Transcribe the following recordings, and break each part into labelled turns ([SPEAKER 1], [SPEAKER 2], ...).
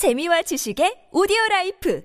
[SPEAKER 1] 재미와 지식의 오디오 라이프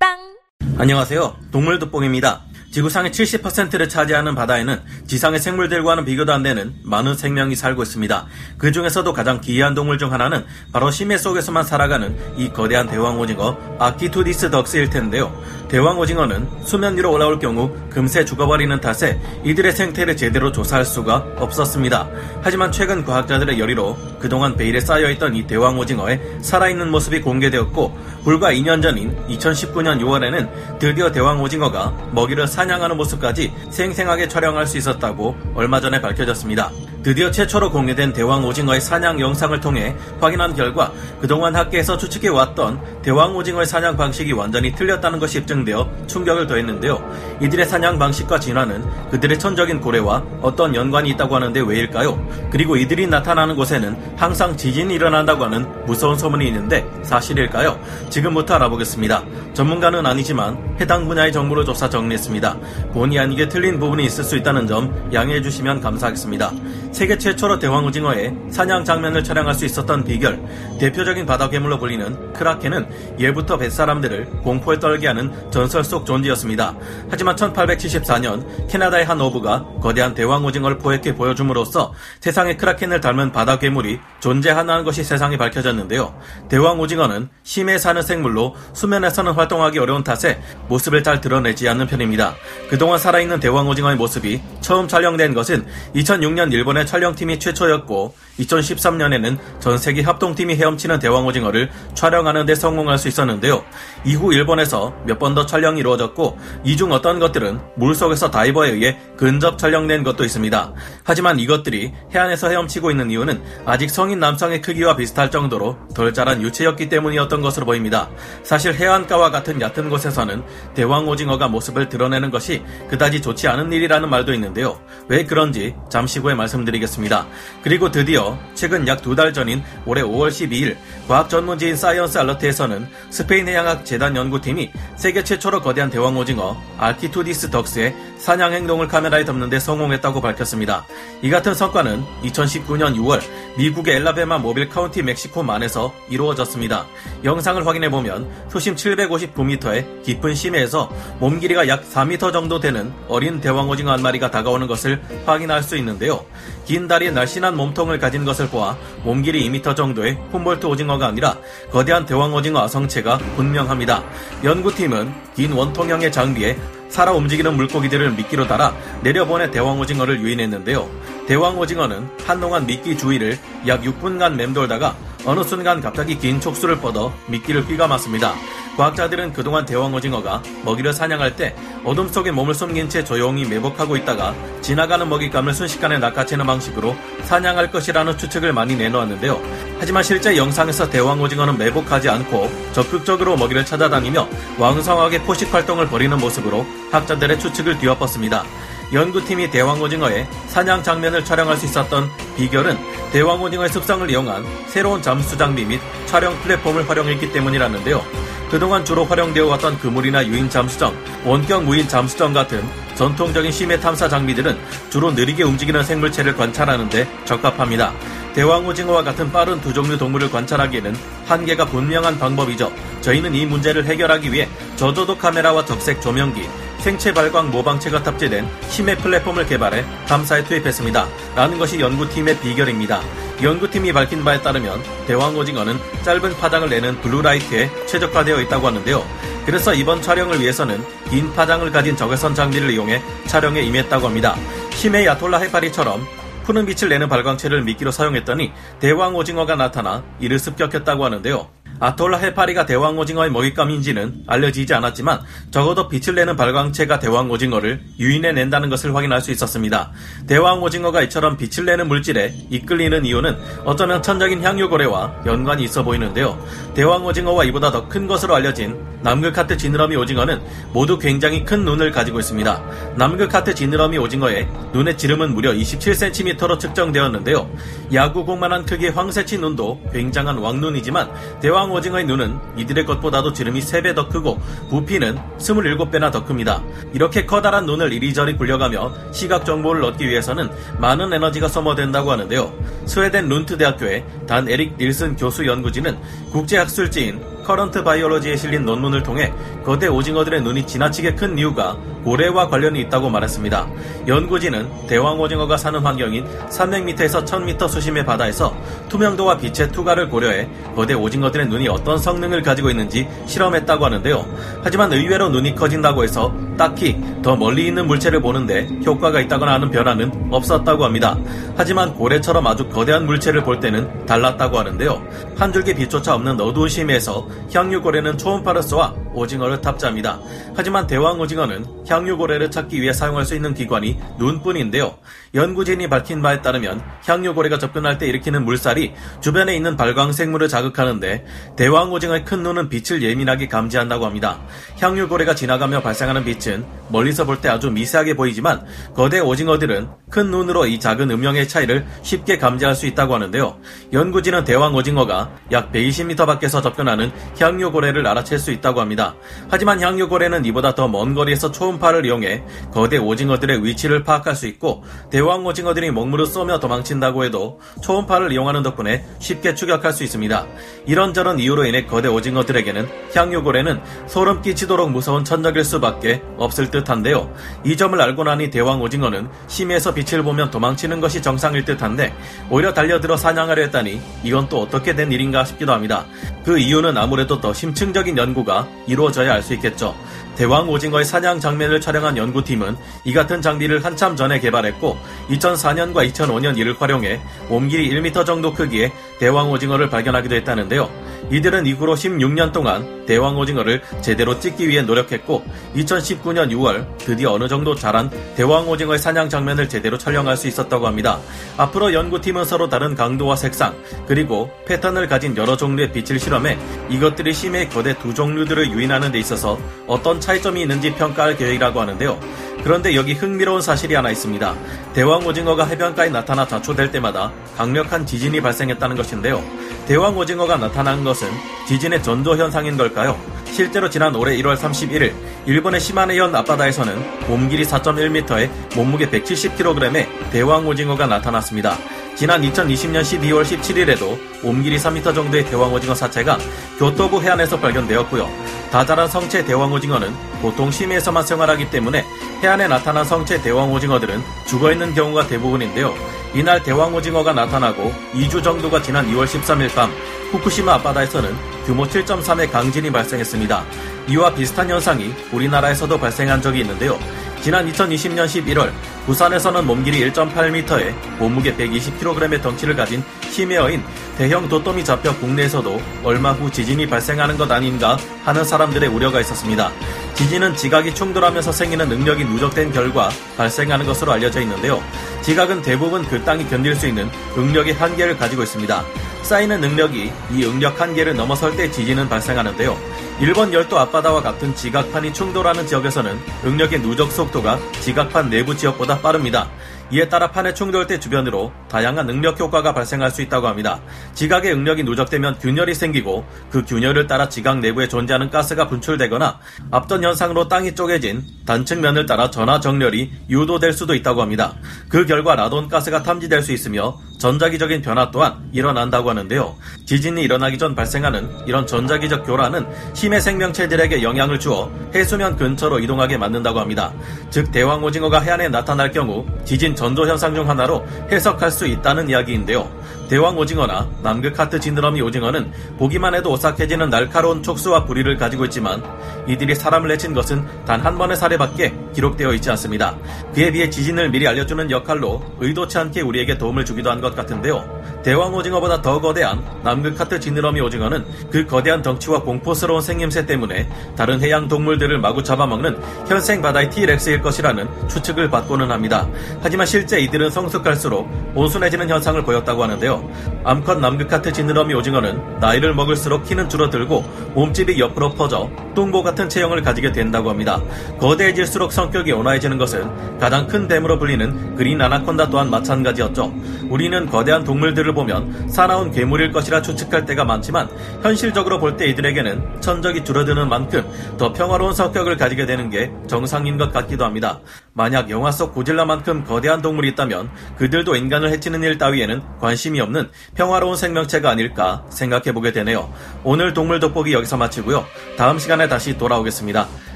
[SPEAKER 1] 팟빵
[SPEAKER 2] 안녕하세요. 동물 돋봉입니다. 지구상의 70%를 차지하는 바다에는 지상의 생물들과는 비교도 안 되는 많은 생명이 살고 있습니다. 그 중에서도 가장 기이한 동물 중 하나는 바로 심해 속에서만 살아가는 이 거대한 대왕 오징어 아키투디스 덕스일 텐데요. 대왕 오징어는 수면 위로 올라올 경우 금세 죽어버리는 탓에 이들의 생태를 제대로 조사할 수가 없었습니다. 하지만 최근 과학자들의 열의로 그동안 베일에 쌓여있던 이 대왕 오징어의 살아있는 모습이 공개되었고 불과 2년 전인 2019년 6월에는 드디어 대왕 오징어가 먹이를 사냥하는 모습까지 생생하게 촬영할 수 있었다고 얼마 전에 밝혀졌습니다. 드디어 최초로 공개된 대왕 오징어의 사냥 영상을 통해 확인한 결과 그동안 학계에서 추측해왔던 대왕 오징어의 사냥 방식이 완전히 틀렸다는 것이 입증 되어 충격을 더했는데요. 이들의 사냥 방식과 진화는 그들의 천적인 고래와 어떤 연관이 있다고 하는데 왜일까요? 그리고 이들이 나타나는 곳에는 항상 지진이 일어난다고 하는 무서운 소문이 있는데 사실일까요? 지금부터 알아보겠습니다. 전문가는 아니지만 해당 분야의 정보를 조사 정리했습니다. 본의 아니게 틀린 부분이 있을 수 있다는 점 양해해 주시면 감사하겠습니다. 세계 최초로 대왕오징어의 사냥 장면을 촬영할 수 있었던 비결, 대표적인 바다 괴물로 불리는 크라켄은 예부터 뱃사람들을 공포에 떨게 하는 전설 속 존재였습니다. 하지만 1874년 캐나다의 한 어부가 거대한 대왕 오징어를 포획해 보여줌으로써 세상의 크라켄을 닮은 바다 괴물이 존재하는 것이 세상에 밝혀졌는데요. 대왕 오징어는 심해 사는 생물로 수면에서는 활동하기 어려운 탓에 모습을 잘 드러내지 않는 편입니다. 그동안 살아있는 대왕 오징어의 모습이 처음 촬영된 것은 2006년 일본의 촬영팀이 최초였고 2013년에는 전 세계 합동팀이 헤엄치는 대왕 오징어를 촬영하는 데 성공할 수 있었는데요. 이후 일본에서 몇번 더 촬영이 이루어졌고 이 중 어떤 것들은 물속에서 다이버에 의해 근접 촬영된 것도 있습니다. 하지만 이것들이 해안에서 헤엄치고 있는 이유는 아직 성인 남성의 크기와 비슷할 정도로 덜 자란 유체였기 때문이었던 것으로 보입니다. 사실 해안가와 같은 얕은 곳에서는 대왕 오징어가 모습을 드러내는 것이 그다지 좋지 않은 일이라는 말도 있는데요. 왜 그런지 잠시 후에 말씀드리겠습니다. 그리고 드디어 최근 약 두 달 전인 올해 5월 12일 과학 전문지인 ScienceAlert에서는 스페인 해양학 재단 연구팀이 세계 최초로 거대한 대왕 오징어 Architeuthis dux의 사냥 행동을 카메라에 담는 데 성공했다고 밝혔습니다. 이 같은 성과는 2019년 6월 미국의 앨라배마 모빌 카운티 멕시코만에서 이루어졌습니다. 영상을 확인해 보면 수심 759m의 깊은 심해에서 몸 길이가 약 4m 정도 되는 어린 대왕 오징어 한 마리가 다가오는 것을 확인할 수 있는데요. 긴 다리에 날씬한 몸통을 가진 것을 보아 몸 길이 2m 정도의 훔볼트 오징어가 아니라 거대한 대왕 오징어 아성체가 분명합니다. 연구팀은 긴 원통형의 장비에 살아 움직이는 물고기들을 미끼로 달아 내려보내 대왕오징어를 유인했는데요. 대왕오징어는 한동안 미끼 주위를 약 6분간 맴돌다가 어느 순간 갑자기 긴 촉수를 뻗어 미끼를 휘감았습니다. 과학자들은 그동안 대왕 오징어가 먹이를 사냥할 때 어둠 속에 몸을 숨긴 채 조용히 매복하고 있다가 지나가는 먹잇감을 순식간에 낚아채는 방식으로 사냥할 것이라는 추측을 많이 내놓았는데요. 하지만 실제 영상에서 대왕 오징어는 매복하지 않고 적극적으로 먹이를 찾아다니며 왕성하게 포식 활동을 벌이는 모습으로 학자들의 추측을 뒤엎었습니다. 연구팀이 대왕오징어의 사냥 장면을 촬영할 수 있었던 비결은 대왕오징어의 습성을 이용한 새로운 잠수 장비 및 촬영 플랫폼을 활용했기 때문이라는데요. 그동안 주로 활용되어 왔던 그물이나 유인 잠수정, 원격 무인 잠수정 같은 전통적인 심해 탐사 장비들은 주로 느리게 움직이는 생물체를 관찰하는데 적합합니다. 대왕오징어와 같은 빠른 두족류 동물을 관찰하기에는 한계가 분명한 방법이죠. 저희는 이 문제를 해결하기 위해 저조도 카메라와 적색 조명기, 생체 발광 모방체가 탑재된 심해 플랫폼을 개발해 탐사에 투입했습니다. 라는 것이 연구팀의 비결입니다. 연구팀이 밝힌 바에 따르면 대왕 오징어는 짧은 파장을 내는 blue light에 최적화되어 있다고 하는데요. 그래서 이번 촬영을 위해서는 긴 파장을 가진 적외선 장비를 이용해 촬영에 임했다고 합니다. 심해 야톨라 해파리처럼 푸른 빛을 내는 발광체를 미끼로 사용했더니 대왕 오징어가 나타나 이를 습격했다고 하는데요. 아톨라 해파리가 대왕오징어의 먹잇감인지는 알려지지 않았지만 적어도 빛을 내는 발광체가 대왕오징어를 유인해낸다는 것을 확인할 수 있었습니다. 대왕오징어가 이처럼 빛을 내는 물질에 이끌리는 이유는 어쩌면 천적인 향유고래와 연관이 있어 보이는데요. 대왕오징어와 이보다 더 큰 것으로 알려진 남극하트 지느러미 오징어는 모두 굉장히 큰 눈을 가지고 있습니다. 남극하트 지느러미 오징어의 눈의 지름은 무려 27cm로 측정되었는데요. 야구공만한 크기의 황새치 눈도 굉장한 왕눈이지만 대왕 대왕 오징어의 눈은 이들의 것보다도 지름이 3배 더 크고 부피는 27배나 더 큽니다. 이렇게 커다란 눈을 이리저리 굴려가며 시각 정보를 얻기 위해서는 많은 에너지가 소모된다고 하는데요. 스웨덴 룬트 대학교의 단 에릭 닐슨 교수 연구진은 국제학술지인 Current Biology에 실린 논문을 통해 거대 오징어들의 눈이 지나치게 큰 이유가 고래와 관련이 있다고 말했습니다. 연구진은 대왕 오징어가 사는 환경인 300m에서 1000m 수심의 바다에서 투명도와 빛의 투과를 고려해 거대 오징어들의 눈이 어떤 성능을 가지고 있는지 실험했다고 하는데요. 하지만 의외로 눈이 커진다고 해서 딱히 더 멀리 있는 물체를 보는데 효과가 있다거나 하는 변화는 없었다고 합니다. 하지만 고래처럼 아주 거대한 물체를 볼 때는 달랐다고 하는데요. 한 줄기 빛조차 없는 어두운 심해에서 향유고래는 초음파를 쏘아 오징어를 탑재합니다. 하지만 대왕 오징어는 향유고래를 찾기 위해 사용할 수 있는 기관이 눈뿐인데요. 연구진이 밝힌 바에 따르면 향유고래가 접근할 때 일으키는 물살이 주변에 있는 발광 생물을 자극하는데 대왕 오징어의 큰 눈은 빛을 예민하게 감지한다고 합니다. 향유고래가 지나가며 발생하는 빛은 멀리서 볼 때 아주 미세하게 보이지만 거대 오징어들은 큰 눈으로 이 작은 음영의 차이를 쉽게 감지할 수 있다고 하는데요. 연구진은 대왕 오징어가 약 120m 밖에서 접근하는 향유고래를 알아챌 수 있다고 합니다. 하지만 향유고래는 이보다 더 먼 거리에서 초음파를 이용해 거대 오징어들의 위치를 파악할 수 있고 대왕 오징어들이 먹물을 쏘며 도망친다고 해도 초음파를 이용하는 덕분에 쉽게 추격할 수 있습니다. 이런저런 이유로 인해 거대 오징어들에게는 향유고래는 소름 끼치도록 무서운 천적일 수밖에 없을 듯한데요. 이 점을 알고 나니 대왕 오징어는 심해에서 빛을 보면 도망치는 것이 정상일 듯한데 오히려 달려들어 사냥하려 했다니 이건 또 어떻게 된 일인가 싶기도 합니다. 그 이유는 아무래도 더 심층적인 연구가 이루 어져야 알 수 있겠죠. 대왕 오징어의 사냥 장면을 촬영한 연구팀은 이 같은 장비를 한참 전에 개발했고 2004년과 2005년 이를 활용해 몸길이 1m 정도 크기의 대왕 오징어를 발견하기도 했다는데요. 이들은 이후로 16년 동안 대왕 오징어를 제대로 찍기 위해 노력했고 2019년 6월 드디어 어느 정도 자란 대왕 오징어의 사냥 장면을 제대로 촬영할 수 있었다고 합니다. 앞으로 연구팀은 서로 다른 강도와 색상 그리고 패턴을 가진 여러 종류의 빛을 실험해 이것들이 심해 거대 두 종류들을 유인하는 데 있어서 어떤 차이점이 있는지 평가할 계획이라고 하는데요. 그런데 여기 흥미로운 사실이 하나 있습니다. 대왕 오징어가 해변가에 나타나 자초될 때마다 강력한 지진이 발생했다는 것인데요. 대왕 오징어가 나타난 것은 지진의 전조 현상인 걸까요? 실제로 지난 올해 1월 31일 일본의 시마네현 앞바다에서는 몸길이 4.1m에 몸무게 170kg의 대왕 오징어가 나타났습니다. 지난 2020년 12월 17일에도 몸길이 3m 정도의 대왕 오징어 사체가 교토부 해안에서 발견되었고요. 다자란 성체 대왕 오징어는 보통 심해에서만 생활하기 때문에 해안에 나타난 성체 대왕 오징어들은 죽어 있는 경우가 대부분인데요. 이날 대왕 오징어가 나타나고 2주 정도가 지난 2월 13일 밤 후쿠시마 앞바다에서는 규모 7.3의 강진이 발생했습니다. 이와 비슷한 현상이 우리나라에서도 발생한 적이 있는데요. 지난 2020년 11월 부산에서는 몸길이 1.8m에 몸무게 120kg의 덩치를 가진 심해어인 대형 도톰이 잡혀 국내에서도 얼마 후 지진이 발생하는 것 아닌가 하는 사람들의 우려가 있었습니다. 지진은 지각이 충돌하면서 생기는 능력이 누적된 결과 발생하는 것으로 알려져 있는데요. 지각은 대부분 그 땅이 견딜 수 있는 응력의 한계를 가지고 있습니다. 쌓이는 능력이 이 응력 한계를 넘어설 때 지진은 발생하는데요. 일본 열도 앞바다와 같은 지각판이 충돌하는 지역에서는 응력의 누적 속도가 지각판 내부 지역보다 빠릅니다. 이에 따라 판의 충돌 때 주변으로 다양한 능력 효과가 발생할 수 있다고 합니다. 지각의 응력이 누적되면 균열이 생기고 그 균열을 따라 지각 내부에 존재하는 가스가 분출되거나 앞전 현상으로 땅이 쪼개진 단층면을 따라 전하 정렬이 유도될 수도 있다고 합니다. 그 결과 라돈 가스가 탐지될 수 있으며 전자기적인 변화 또한 일어난다고 하는데요. 지진이 일어나기 전 발생하는 이런 전자기적 교란은 심해 생명체들에게 영향을 주어 해수면 근처로 이동하게 만든다고 합니다. 즉 대왕 오징어가 해안에 나타날 경우 지진 전조 현상 중 하나로 해석할 수 있다는 이야기인데요. 대왕 오징어나 남극 하트 지느러미 오징어는 보기만 해도 오싹해지는 날카로운 촉수와 부리를 가지고 있지만 이들이 사람을 해친 것은 단 한 번의 사례밖에 기록되어 있지 않습니다. 그에 비해 지진을 미리 알려주는 역할로 의도치 않게 우리에게 도움을 주기도 한 것 같은데요. 대왕 오징어보다 더 거대한 남극 하트 지느러미 오징어는 그 거대한 덩치와 공포스러운 생김새 때문에 다른 해양 동물들을 마구 잡아먹는 현생 바다의 티렉스일 것이라는 추측을 받고는 합니다. 하지만 실제 이들은 성숙할수록 온순해지는 현상을 보였다고 하는데요. 암컷 남극 하트 지느러미 오징어는 나이를 먹을수록 키는 줄어들고 몸집이 옆으로 퍼져 뚱보 같은 체형을 가지게 된다고 합니다. 거대해질수록 성격이 온화해지는 것은 가장 큰 뱀으로 불리는 그린 아나콘다 또한 마찬가지였죠. 우리는 거대한 동물들을 보면 사나운 괴물일 것이라 추측할 때가 많지만 현실적으로 볼 때 이들에게는 천적이 줄어드는 만큼 더 평화로운 성격을 가지게 되는 게 정상인 것 같기도 합니다. 만약 영화 속 고질라만큼 거대한 동물이 있다면 그들도 인간을 해치는 일 따위에는 관심이 없는 평화로운 생명체가 아닐까 생각해 보게 되네요. 오늘 동물 돋보기 여기서 마치고요. 다음 시간에 다시 돌아오겠습니다.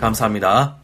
[SPEAKER 2] 감사합니다.